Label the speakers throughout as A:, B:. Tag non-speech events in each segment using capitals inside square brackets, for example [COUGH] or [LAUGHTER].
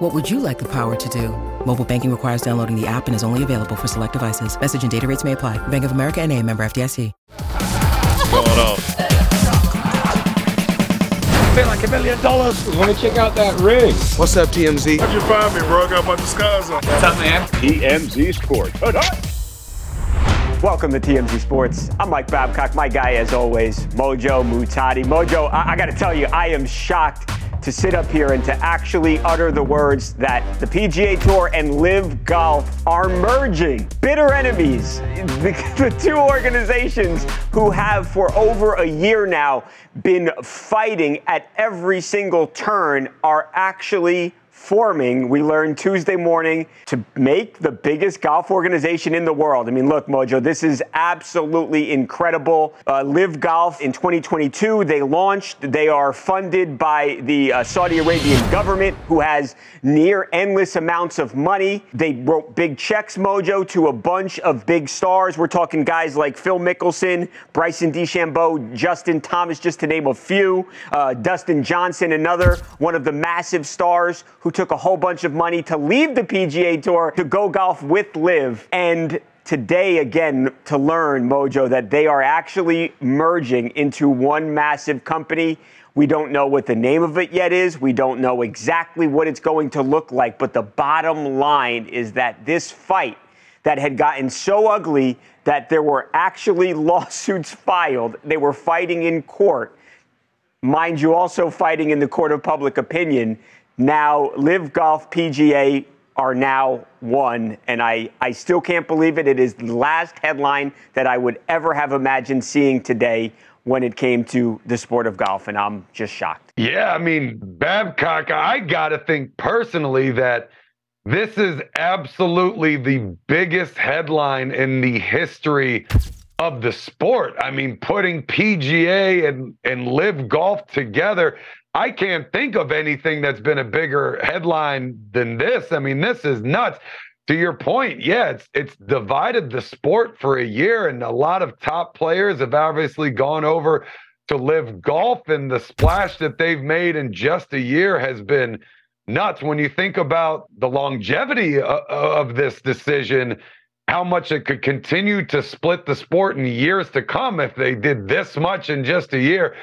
A: What would you like the power to do? Mobile banking requires downloading the app and is only available for select devices. Message and data rates may apply. Bank of America and a member FDIC.
B: going on?
C: feel like a million dollars. Want to check out that ring?
D: What's up, TMZ?
B: How'd you find me, bro? I got my disguise on.
C: What's up, man?
E: TMZ Sports. Welcome to TMZ Sports. I'm Mike Babcock. My guy, as always, Mojo Muhtadi. Mojo, I, I got to tell you, I am shocked to sit up here and to actually utter the words that the PGA Tour and LIV Golf are merging. Bitter enemies. [LAUGHS] The, the two organizations who have for over a year now been fighting at every single turn are actually forming, we learned Tuesday morning, to make the biggest golf organization in the world. I mean, look, Mojo, this is absolutely incredible. Uh, LIV Golf in 2022, they launched. They are funded by the uh, Saudi Arabian government, who has near endless amounts of money. They wrote big checks, Mojo, to a bunch of big stars. We're talking guys like Phil Mickelson, Bryson DeChambeau, Justin Thomas, just to name a few. Uh, Dustin Johnson, another one of the massive stars who took a whole bunch of money to leave the PGA Tour to go golf with LIV. And today, again, to learn, Mojo, that they are actually merging into one massive company. We don't know what the name of it yet is. We don't know exactly what it's going to look like. But the bottom line is that this fight that had gotten so ugly that there were actually [LAUGHS] lawsuits filed, they were fighting in court. Mind you, also fighting in the court of public opinion now LIV Golf PGA are now one, and I, I still can't believe it. It is the last headline that I would ever have imagined seeing today when it came to the sport of golf, and I'm just shocked.
F: Yeah, I mean, Babcock, I got to think personally that this is absolutely the biggest headline in the history of the sport. I mean, putting PGA and, and LIV Golf together. I can't think of anything that's been a bigger headline than this. I mean, this is nuts. To your point, yeah, it's it's divided the sport for a year, and a lot of top players have obviously gone over to LIV golf, and the splash that they've made in just a year has been nuts. When you think about the longevity of, of this decision, how much it could continue to split the sport in years to come if they did this much in just a year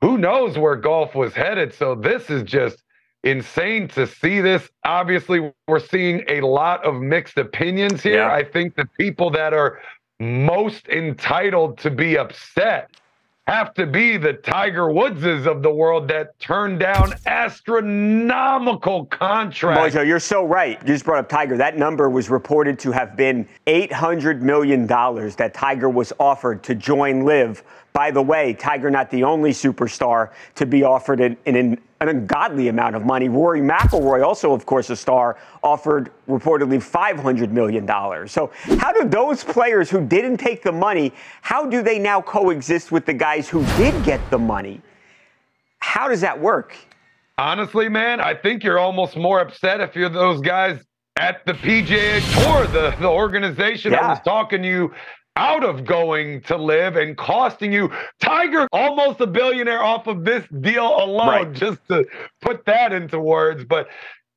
F: who knows where golf was headed. So this is just insane to see this. Obviously, we're seeing a lot of mixed opinions here. Yeah. I think the people that are most entitled to be upset have to be the Tiger Woodses of the world that turned down astronomical contracts.
E: Mojo, you're so right. You just brought up Tiger. That number was reported to have been $800 million that Tiger was offered to join LIV by the way, Tiger not the only superstar to be offered an, an, an ungodly amount of money. Rory McIlroy, also of course a star, offered reportedly $500 million. So how do those players who didn't take the money, how do they now coexist with the guys who did get the money? How does that work?
F: Honestly, man, I think you're almost more upset if you're those guys at the PGA Tour, the, the organization yeah. that was talking to you out of going to LIV and costing you Tiger almost a billionaire off of this deal alone, right. just to put that into words. But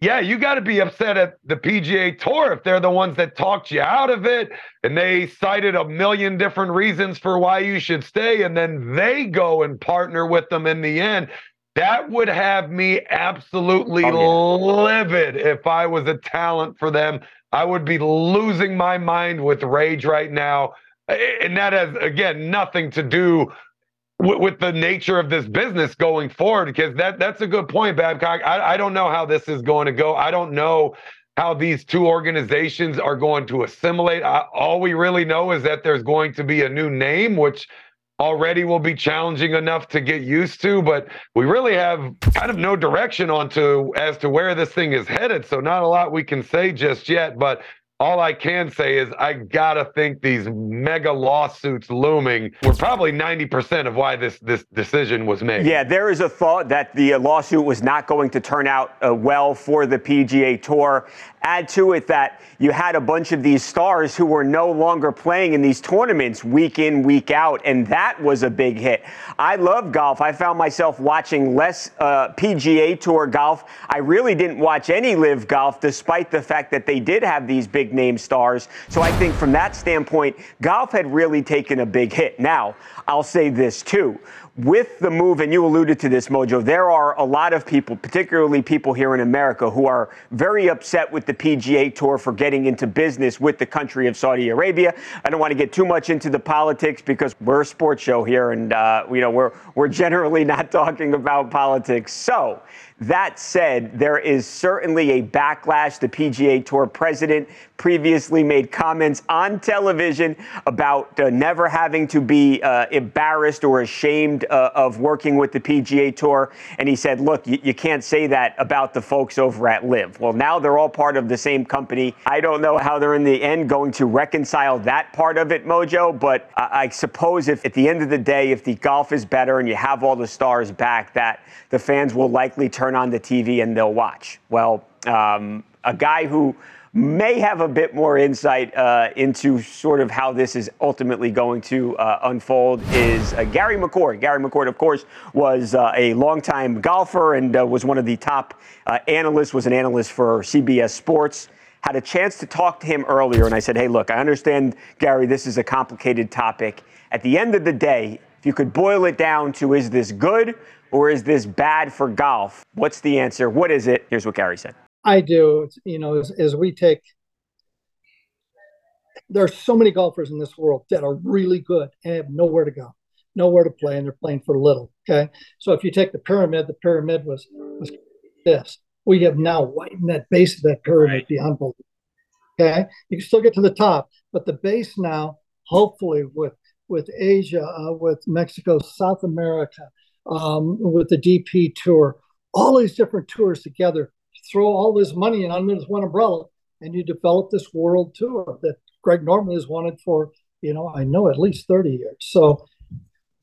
F: yeah, you got to be upset at the PGA Tour if they're the ones that talked you out of it and they cited a million different reasons for why you should stay, and then they go and partner with them in the end. That would have me absolutely oh, yeah. livid if I was a talent for them. I would be losing my mind with rage right now and that has again nothing to do with, with, the nature of this business going forward because that that's a good point babcock. I, I don't know how this is going to go. I don't know how these two organizations are going to assimilate. I, all we really know is that there's going to be a new name which already will be challenging enough to get used to but we really have kind of no direction onto as to where this thing is headed so not a lot we can say just yet but all I can say is I gotta think these mega lawsuits looming were probably 90% of why this this decision was made.
E: Yeah, there is a thought that the uh, lawsuit was not going to turn out uh, well for the PGA Tour. Add to it that you had a bunch of these stars who were no longer playing in these tournaments week in, week out, and that was a big hit. I love golf. I found myself watching less uh, PGA Tour golf. I really didn't watch any LIV golf, despite the fact that they did have these big name stars. So I think from that standpoint, golf had really taken a big hit. Now, I'll say this too with the move, and you alluded to this, Mojo, there are a lot of people, particularly people here in America, who are very upset with the PGA Tour for getting into business with the country of Saudi Arabia. I don't want to get too much into the politics because we're a sports show here, and uh, you know we're we're generally not [LAUGHS] talking about politics. So that said, there is certainly a backlash. The PGA Tour president previously made comments on television about uh, never having to be uh, embarrassed or ashamed uh, of working with the PGA Tour. And he said, look, you, you can't say that about the folks over at LIV. Well, now they're all part of the same company. I don't know how they're in the end going to reconcile that part of it, Mojo, but I, I suppose if at the end of the day, if the golf is better and you have all the stars back, that the fans will likely turn on the TV and they'll watch. Well, um, a guy who may have a bit more insight uh, into sort of how this is ultimately going to uh, unfold is uh, Gary McCord. Gary McCord, of course, was uh, a longtime golfer and uh, was one of the top uh, analysts, was an analyst for CBS Sports. Had a chance to talk to him earlier, and I said, hey, look, I understand, Gary, this is a complicated topic. At the end of the day, if you could boil it down to is this good or is this bad for golf? What's the answer? What is it? Here's what Gary said.
D: I do. You know, as, as we take, there are so many golfers in this world that are really good and have nowhere to go, nowhere to play, and they're playing for little. Okay, so if you take the pyramid, the pyramid was was this. We have now widened that base of that pyramid right. beyond belief. Okay, you can still get to the top, but the base now, hopefully, with with Asia, uh, with Mexico, South America, um, with the DP tour, all these different tours together, throw all this money in under this one umbrella, and you develop this world tour that Greg Norman has wanted for, you know, I know at least 30 years. So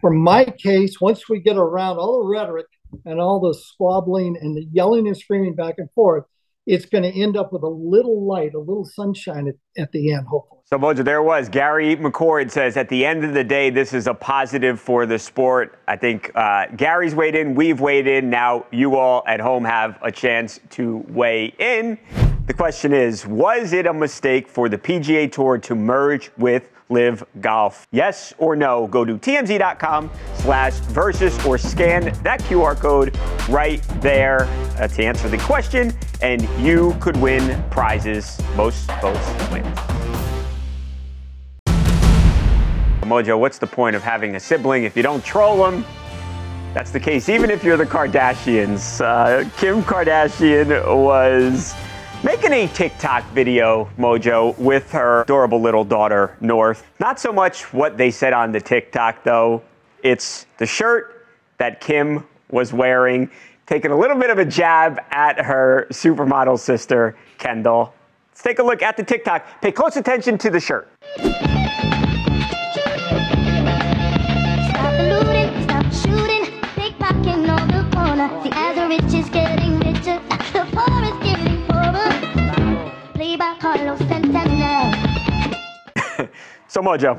D: for my case, once we get around all the rhetoric and all the squabbling and the yelling and screaming back and forth, it's going to end up with a little light, a little sunshine at, at the end, hopefully.
E: So, Mojo, there was Gary McCord says at the end of the day, this is a positive for the sport. I think uh, Gary's weighed in, we've weighed in. Now you all at home have a chance to weigh in. The question is, was it a mistake for the PGA Tour to merge with LIV golf? Yes or no? Go to tmz.com slash versus or scan that QR code right there uh, to answer the question, and you could win prizes. Most votes win. Mojo, what's the point of having a sibling if you don't troll them? That's the case even if you're the Kardashians. Uh, Kim Kardashian was making a TikTok video, Mojo, with her adorable little daughter, North. Not so much what they said on the TikTok, though. It's the shirt that Kim was wearing, taking a little bit of a jab at her supermodel sister, Kendall. Let's take a look at the TikTok. Pay close attention to the shirt. So, Mojo,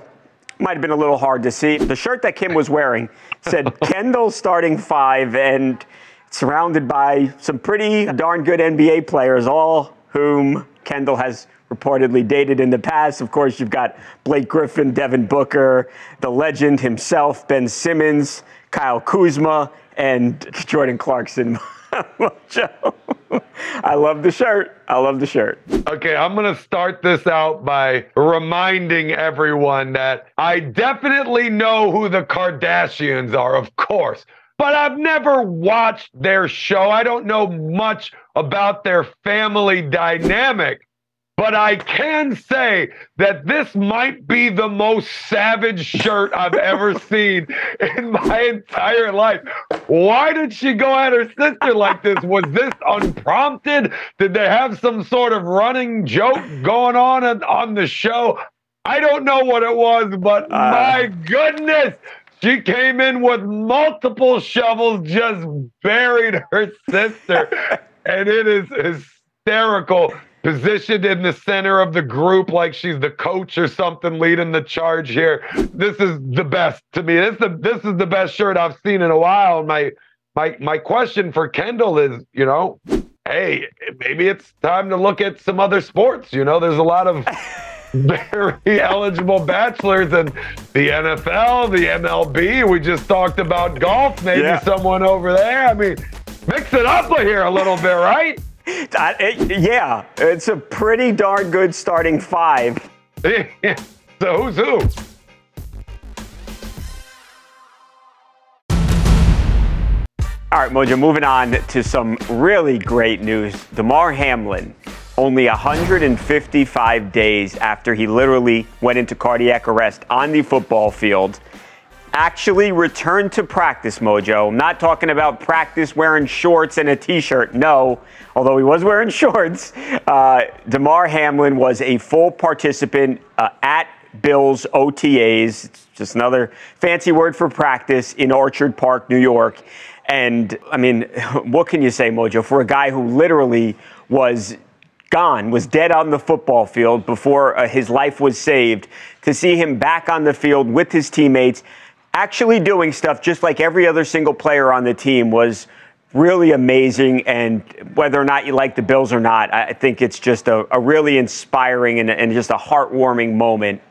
E: might have been a little hard to see. The shirt that Kim was wearing said [LAUGHS] Kendall starting five and surrounded by some pretty darn good NBA players, all whom Kendall has reportedly dated in the past. Of course, you've got Blake Griffin, Devin Booker, the legend himself, Ben Simmons, Kyle Kuzma, and Jordan Clarkson. [LAUGHS] I love the shirt. I love the shirt.
F: Okay, I'm going to start this out by reminding everyone that I definitely know who the Kardashians are, of course, but I've never watched their show. I don't know much about their family dynamic. But I can say that this might be the most savage shirt I've ever [LAUGHS] seen in my entire life. Why did she go at her sister like this? Was this unprompted? Did they have some sort of running joke going on on the show? I don't know what it was, but uh, my goodness, she came in with multiple shovels, just buried her sister. [LAUGHS] and it is hysterical. Positioned in the center of the group like she's the coach or something leading the charge here. This is the best to me. This is the, this is the best shirt I've seen in a while. My my my question for Kendall is, you know, hey, maybe it's time to look at some other sports. You know, there's a lot of [LAUGHS] very eligible bachelors in the NFL, the MLB. We just talked about golf. Maybe yeah. someone over there. I mean, mix it up here a little bit, right? [LAUGHS]
E: It, yeah, it's a pretty darn good starting five. [LAUGHS]
F: so who's who?
E: All right, Mojo, moving on to some really great news. Damar Hamlin only 155 days after he literally went into cardiac arrest on the football field, actually returned to practice, Mojo. I'm not talking about practice wearing shorts and a t shirt. No, although he was wearing [LAUGHS] shorts. Uh, Damar Hamlin was a full participant uh, at Bills OTAs. It's just another fancy word for practice in Orchard Park, New York. And I mean, [LAUGHS] what can you say, Mojo, for a guy who literally was gone, was dead on the football field before uh, his life was saved, to see him back on the field with his teammates, actually doing stuff just like every other single player on the team was really amazing. And whether or not you like the Bills or not, I think it's just a, a really inspiring and, and just a heartwarming moment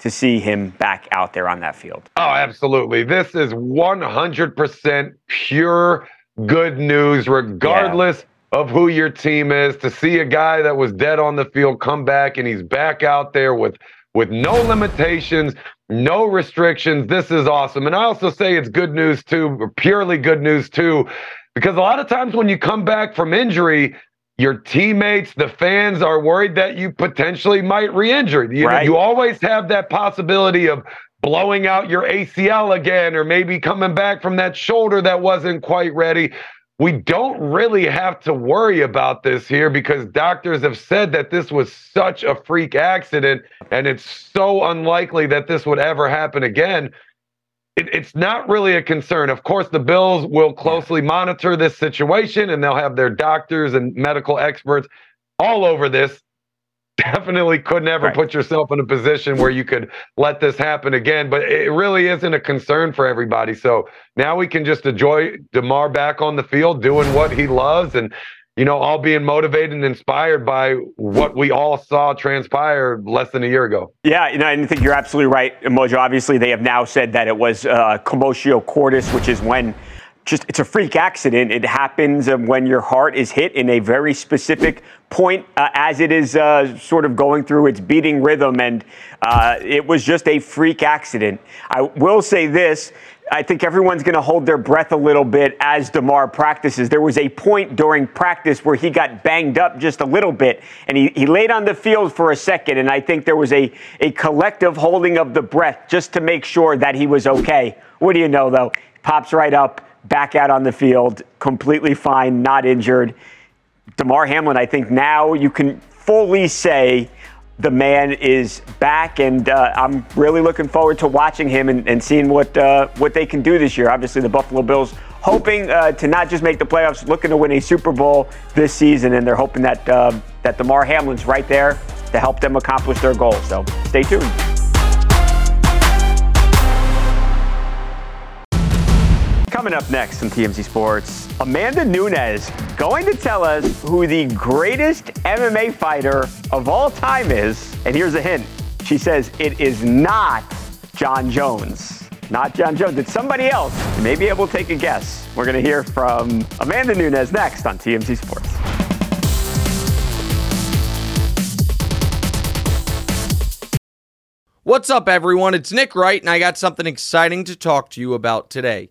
E: to see him back out there on that field.
F: Oh, absolutely. This is 100% pure good news, regardless. Yeah of who your team is to see a guy that was dead on the field come back and he's back out there with with no limitations, no restrictions. This is awesome. And I also say it's good news too, purely good news too, because a lot of times when you come back from injury, your teammates, the fans are worried that you potentially might re-injure. You, right. you always have that possibility of blowing out your ACL again, or maybe coming back from that shoulder that wasn't quite ready we don't really have to worry about this here because doctors have said that this was such a freak accident and it's so unlikely that this would ever happen again. It, it's not really a concern. Of course, the Bills will closely monitor this situation and they'll have their doctors and medical experts all over this definitely could never right. put yourself in a position where you could let this happen again. But it really isn't a concern for everybody. So now we can just enjoy Damar back on the field doing what he loves and you know, all being motivated and inspired by what we all saw transpire less than a year ago.
E: Yeah, you know, I think you're absolutely right, Mojo. Obviously, they have now said that it was uh, commotio cordis, which is when just it's a freak accident. It happens uh, when your heart is hit in a very specific point uh, as it is uh, sort of going through its beating rhythm, and uh, it was just a freak accident. I will say this. I think everyone's going to hold their breath a little bit as Damar practices. There was a point during practice where he got banged up just a little bit, and he, he laid on the field for a second, and I think there was a, a collective holding of the breath just to make sure that he was okay. What do you know, though? Pops right up back out on the field, completely fine, not injured. Damar Hamlin, I think now you can fully say the man is back, and uh, I'm really looking forward to watching him and, and seeing what uh, what they can do this year. Obviously, the Buffalo Bills hoping uh, to not just make the playoffs, looking to win a Super Bowl this season, and they're hoping that uh, that Damar Hamlin's right there to help them accomplish their goal. So stay tuned. Coming up next on TMZ Sports, Amanda Nunes going to tell us who the greatest MMA fighter of all time is. And here's a hint she says it is not Jon Jones. Not Jon Jones. It's somebody else. You may be able to take a guess. We're going to hear from Amanda Nunes next on TMZ Sports.
G: What's up, everyone? It's Nick Wright, and I got something exciting to talk to you about today.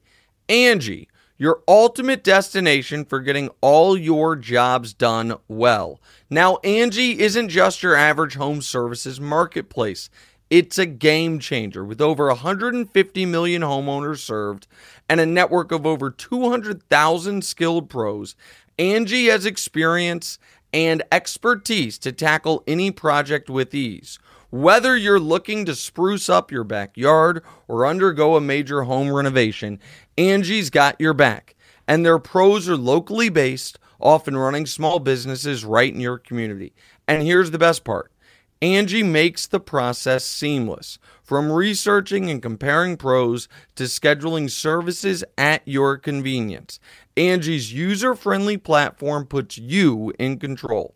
G: Angie, your ultimate destination for getting all your jobs done well. Now, Angie isn't just your average home services marketplace. It's a game changer with over 150 million homeowners served and a network of over 200,000 skilled pros. Angie has experience and expertise to tackle any project with ease. Whether you're looking to spruce up your backyard or undergo a major home renovation, Angie's got your back. And their pros are locally based, often running small businesses right in your community. And here's the best part Angie makes the process seamless. From researching and comparing pros to scheduling services at your convenience, Angie's user friendly platform puts you in control.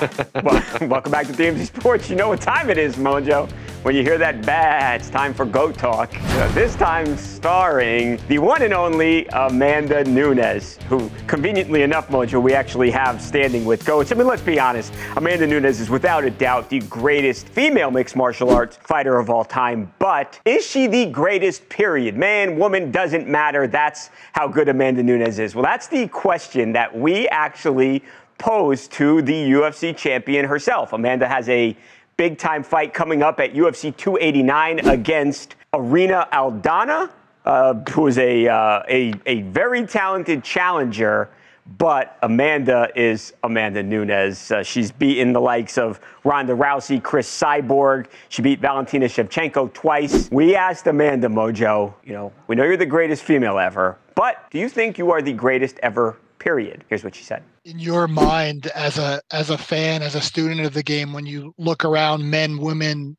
G: [LAUGHS]
E: Well, welcome back to TMZ Sports. You know what time it is, Mojo. When you hear that bah, it's time for Goat Talk. Uh, this time starring the one and only Amanda Nunes, who, conveniently enough, Mojo, we actually have standing with goats. I mean, let's be honest. Amanda Nunes is without a doubt the greatest female mixed martial arts fighter of all time. But is she the greatest, period? Man, woman, doesn't matter. That's how good Amanda Nunes is. Well, that's the question that we actually posed to the UFC champion herself. Amanda has a big time fight coming up at UFC 289 against Irene Aldana, uh, who is a, uh, a, a very talented challenger. But Amanda is Amanda Nunes. Uh, she's beaten the likes of Ronda Rousey, Cris Cyborg. She beat Valentina Shevchenko twice. We asked Amanda Mojo, you know, we know you're the greatest female ever, but do you think you are the greatest ever period. Here's what she said.
H: In your mind, as a as a fan, as a student of the game, when you look around men, women,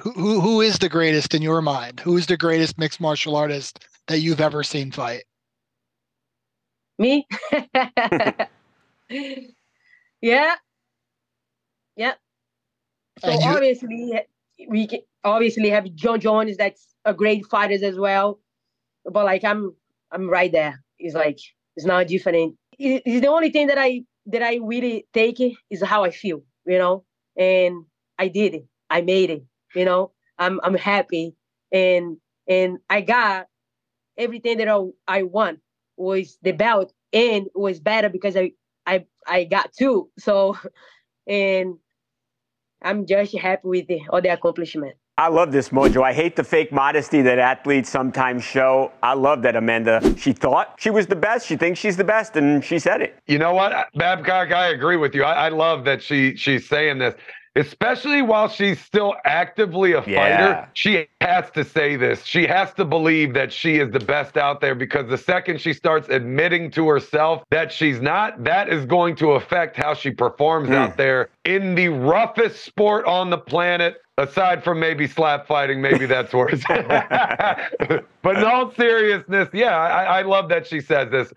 H: who who, who is the greatest in your mind? Who is the greatest mixed martial artist that you've ever seen fight?
I: Me? [LAUGHS] yeah. Yeah. So
H: you-
I: obviously we obviously have Jon Jones that's a great fighter as well. But like I'm I'm right there. He's like it's not different. It- It's the only thing that I that I really take is how I feel, you know? And I did it. I made it, you know. I'm I'm happy and and I got everything that I, I want was the belt and was better because I I I got two. So [LAUGHS] and I'm just happy with the, all the accomplishment.
E: I love this mojo. I hate the fake modesty that athletes sometimes show. I love that Amanda. She thought she was the best. She thinks she's the best, and she said it.
F: You know what, Babcock? I agree with you. I, I love that she she's saying this, especially while she's still actively a
E: Yeah.
F: fighter. She has to say this. She has to believe that she is the best out there because the second she starts admitting to herself that she's not, that is going to affect how she performs out hmm. there in the roughest sport on the planet. Aside from maybe slap fighting, maybe that's worse. [LAUGHS] [LAUGHS] but in all seriousness, yeah, I, I love that she says this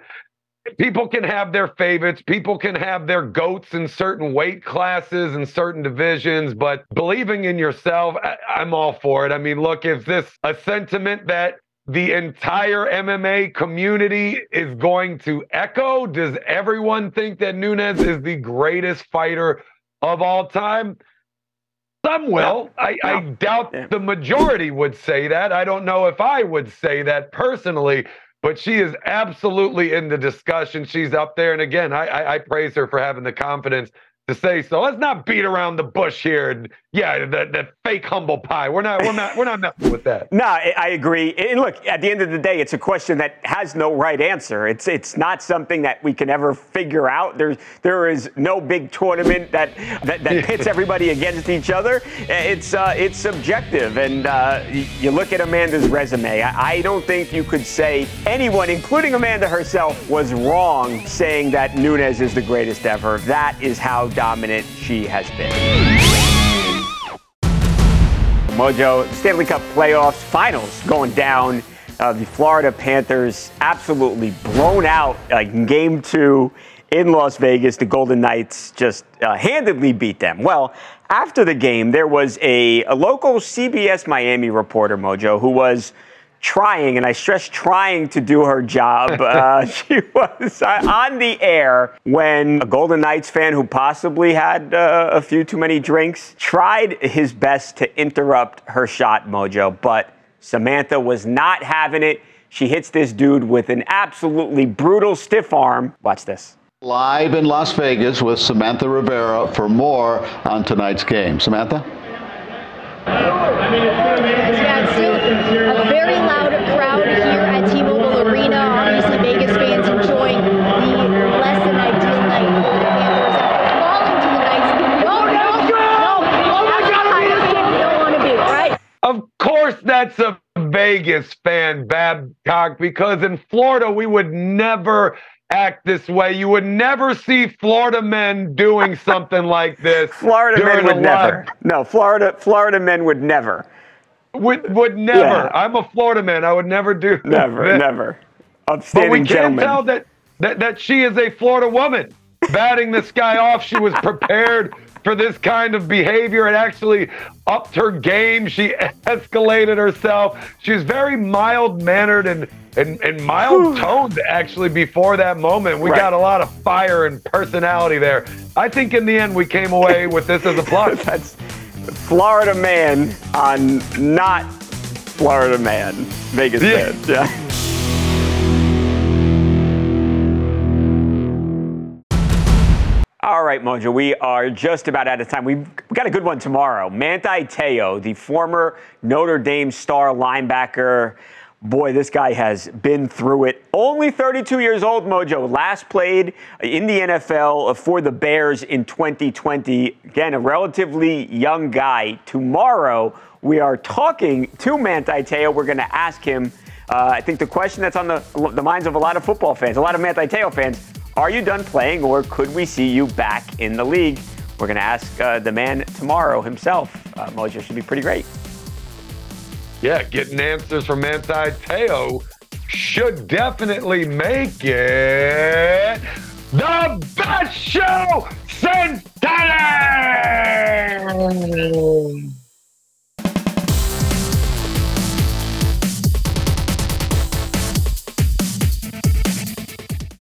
F: people can have their favorites. People can have their goats in certain weight classes and certain divisions but believing in yourself I, i'm all for it. I mean look is this a sentiment that the entire mma community is going to echo does everyone think that Nunes is the greatest fighter of all time? Some will. I, I doubt the majority would say that. I don't know if I would say that personally, but she is absolutely in the discussion. She's up there. And again, I, I, I praise her for having the confidence to say so. Let's not beat around the bush here. And yeah, the, the fake humble pie. We're not, we're not, we're not messing with that. [LAUGHS]
E: No, I agree. And look, at the end of the day, it's a question that has no right answer. It's it's not something that we can ever figure out. There's there is no big tournament that that, that [LAUGHS] pits everybody against each other. It's uh, it's subjective, and uh, you look at Amanda's resume. I, I don't think you could say anyone, including Amanda herself, was wrong saying that Nunes is the greatest ever. That is how dominant she has been. Mojo, Stanley Cup playoffs finals going down. Uh, the Florida Panthers absolutely blown out like game two in Las Vegas. The Golden Knights just uh, handedly beat them. Well, after the game, there was a, a local CBS Miami reporter, Mojo, who was trying, and I stress trying to do her job. Uh, [LAUGHS] [LAUGHS] she was uh, on the air when a Golden Knights fan who possibly had uh, a few too many drinks tried his best to interrupt her shot, Mojo, but Samantha was not having it. She hits this dude with an absolutely brutal stiff arm. Watch this.
J: Live in Las Vegas with Samantha Rivera for more on tonight's game. Samantha?
K: Yeah, it's still a very loud crowd here at T-Mobile Arena. Obviously, Vegas fans enjoying the less than ideal night for the Panthers after falling to the Knights. No, no, no, oh my God, you don't want to be, right?
F: Of course, that's a Vegas fan, Babcock, because in Florida, we would never act this way. You would never see Florida men doing [LAUGHS] something like this.
E: Florida men would never. No, Florida Florida men would never.
F: Would would never.
E: Yeah.
F: I'm a Florida man. I would never do
E: Never,
F: this.
E: never.
F: But we can't
E: gentlemen.
F: tell that, that that she is a Florida woman. Batting this guy off, she was prepared for this kind of behavior. It actually upped her game. She [LAUGHS] escalated herself. She's very mild mannered and and, and mild toned [SIGHS] actually before that moment. We
E: Right.
F: got a lot of fire and personality there. I think in the end we came away [LAUGHS] with this as a plus. [LAUGHS]
E: That's Florida man on not Florida man. Vegas
F: Yeah.
E: man. Yeah. Right, Mojo, we are just about out of time. We've got a good one tomorrow. Manti Te'o, the former Notre Dame star linebacker. Boy, this guy has been through it. Only 32 years old, Mojo. Last played in the NFL for the Bears in 2020. Again, a relatively young guy. Tomorrow, we are talking to Manti Te'o. We're going to ask him. Uh, I think the question that's on the, the minds of a lot of football fans, a lot of Manti Te'o fans, are you done playing or could we see you back in the league? We're going to ask uh, the man tomorrow himself. Uh, Mojo should be pretty great.
F: Yeah, getting answers from Manti Te'o should definitely make it the best show since 10.